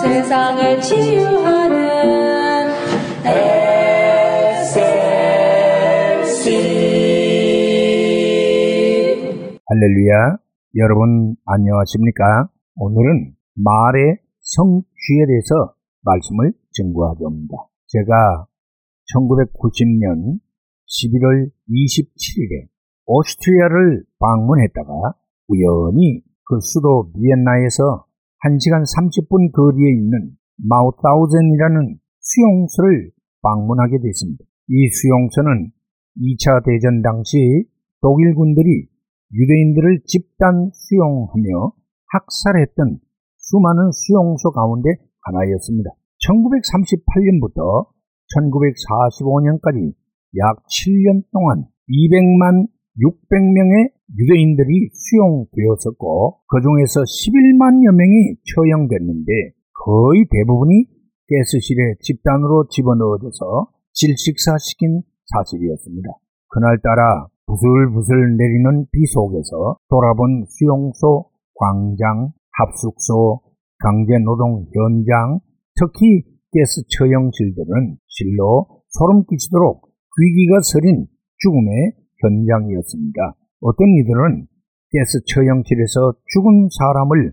세상을 치유하는 SLC 할렐루야. 여러분 안녕하십니까? 오늘은 말의 성취에 대해서 말씀을 증거하려 합니다. 제가 1990년 11월 27일에 오스트리아를 방문했다가 우연히 그 수도 비엔나에서 1시간 30분 거리에 있는 마우타우젠이라는 수용소를 방문하게 됐습니다. 이 수용소는 2차 대전 당시 독일 군들이 유대인들을 집단 수용하며 학살했던 수많은 수용소 가운데 하나였습니다. 1938년부터 1945년까지 약 7년 동안 200만 600명의 유대인들이 수용되었었고 그 중에서 11만여 명이 처형됐는데 거의 대부분이 가스실에 집단으로 집어넣어져서 질식사시킨 사실이었습니다. 그날따라 부슬부슬 내리는 비 속에서 돌아본 수용소, 광장, 합숙소, 강제노동 현장, 특히 가스 처형실들은 실로 소름 끼치도록 귀기가 서린 죽음의 현장이었습니다. 어떤 이들은 가스 처형실에서 죽은 사람을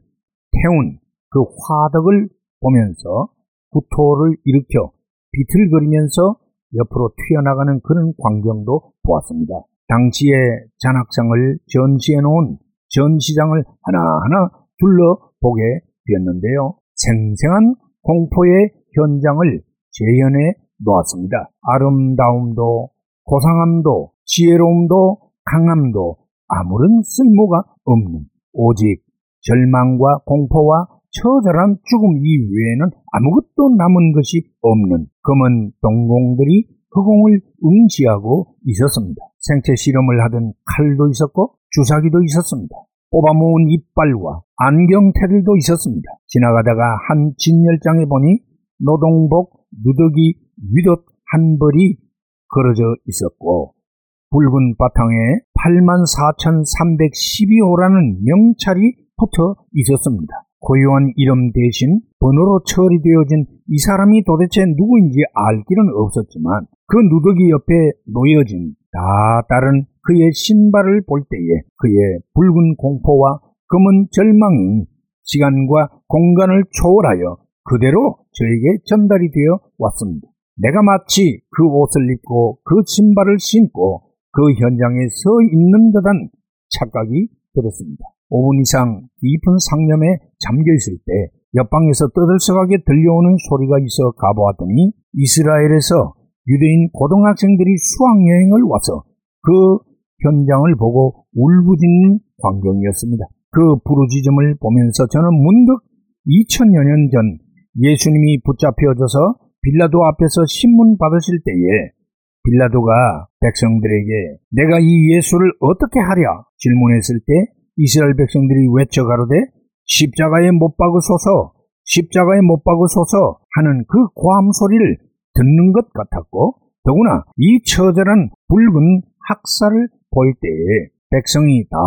태운 그 화덕을 보면서 구토를 일으켜 비틀거리면서 옆으로 튀어나가는 그런 광경도 보았습니다. 당시에 잔학상을 전시해 놓은 전시장을 하나하나 둘러보게 되었는데요. 생생한 공포의 현장을 재현해 놓았습니다. 아름다움도 고상함도 지혜로움도 강함도 아무런 쓸모가 없는 오직 절망과 공포와 처절한 죽음 이외에는 아무것도 남은 것이 없는 검은 동공들이 흑공을 응시하고 있었습니다. 생체 실험을 하던 칼도 있었고 주사기도 있었습니다. 뽑아모은 이빨과 안경테들도 있었습니다. 지나가다가 한 진열장에 보니 노동복 누더기 위덧 한 벌이 걸어져 있었고 붉은 바탕에 84,312호라는 명찰이 붙어 있었습니다. 고유한 이름 대신 번호로 처리되어진 이 사람이 도대체 누구인지 알 길은 없었지만 그 누더기 옆에 놓여진 다 다른 그의 신발을 볼 때에 그의 붉은 공포와 검은 절망이 시간과 공간을 초월하여 그대로 저에게 전달이 되어 왔습니다. 내가 마치 그 옷을 입고 그 신발을 신고 그 현장에 서 있는 듯한 착각이 들었습니다. 5분 이상 깊은 상념에 잠겨 있을 때 옆방에서 떠들썩하게 들려오는 소리가 있어 가보았더니 이스라엘에서 유대인 고등학생들이 수학여행을 와서 그 현장을 보고 울부짖는 광경이었습니다. 그 부르짖음을 보면서 저는 문득 2000여 년 전 예수님이 붙잡혀져서 빌라도 앞에서 신문 받으실 때에 빌라도가 백성들에게 내가 이 예수를 어떻게 하랴? 질문했을 때 이스라엘 백성들이 외쳐 가로되 십자가에 못 박으소서 십자가에 못 박으소서 하는 그 고함 소리를 듣는 것 같았고 더구나 이 처절한 붉은 학살을 볼 때에 백성이 다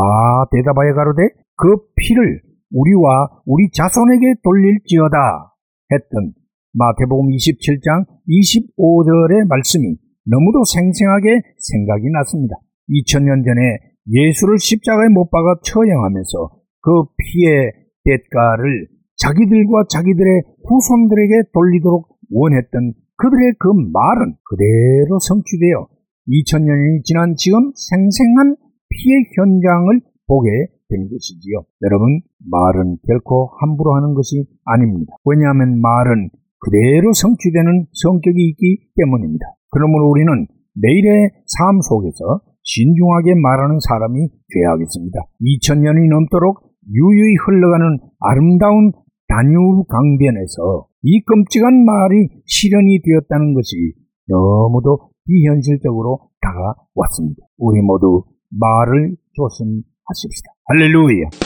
대답하여 가로되 그 피를 우리와 우리 자손에게 돌릴지어다 했던 마태복음 27장 25절의 말씀이 너무도 생생하게 생각이 났습니다. 2000년 전에 예수를 십자가에 못 박아 처형하면서 그 피의 대가를 자기들과 자기들의 후손들에게 돌리도록 원했던 그들의 그 말은 그대로 성취되어 2000년이 지난 지금 생생한 피의 현장을 보게 된 것이지요. 여러분, 말은 결코 함부로 하는 것이 아닙니다. 왜냐하면 말은 그대로 성취되는 성격이 있기 때문입니다. 그러므로 우리는 내일의 삶 속에서 신중하게 말하는 사람이 되어야겠습니다. 2000년이 넘도록 유유히 흘러가는 아름다운 다뉴브 강변에서 이 끔찍한 말이 실현이 되었다는 것이 너무도 비현실적으로 다가왔습니다. 우리 모두 말을 조심하십시다. 할렐루야!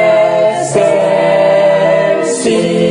você.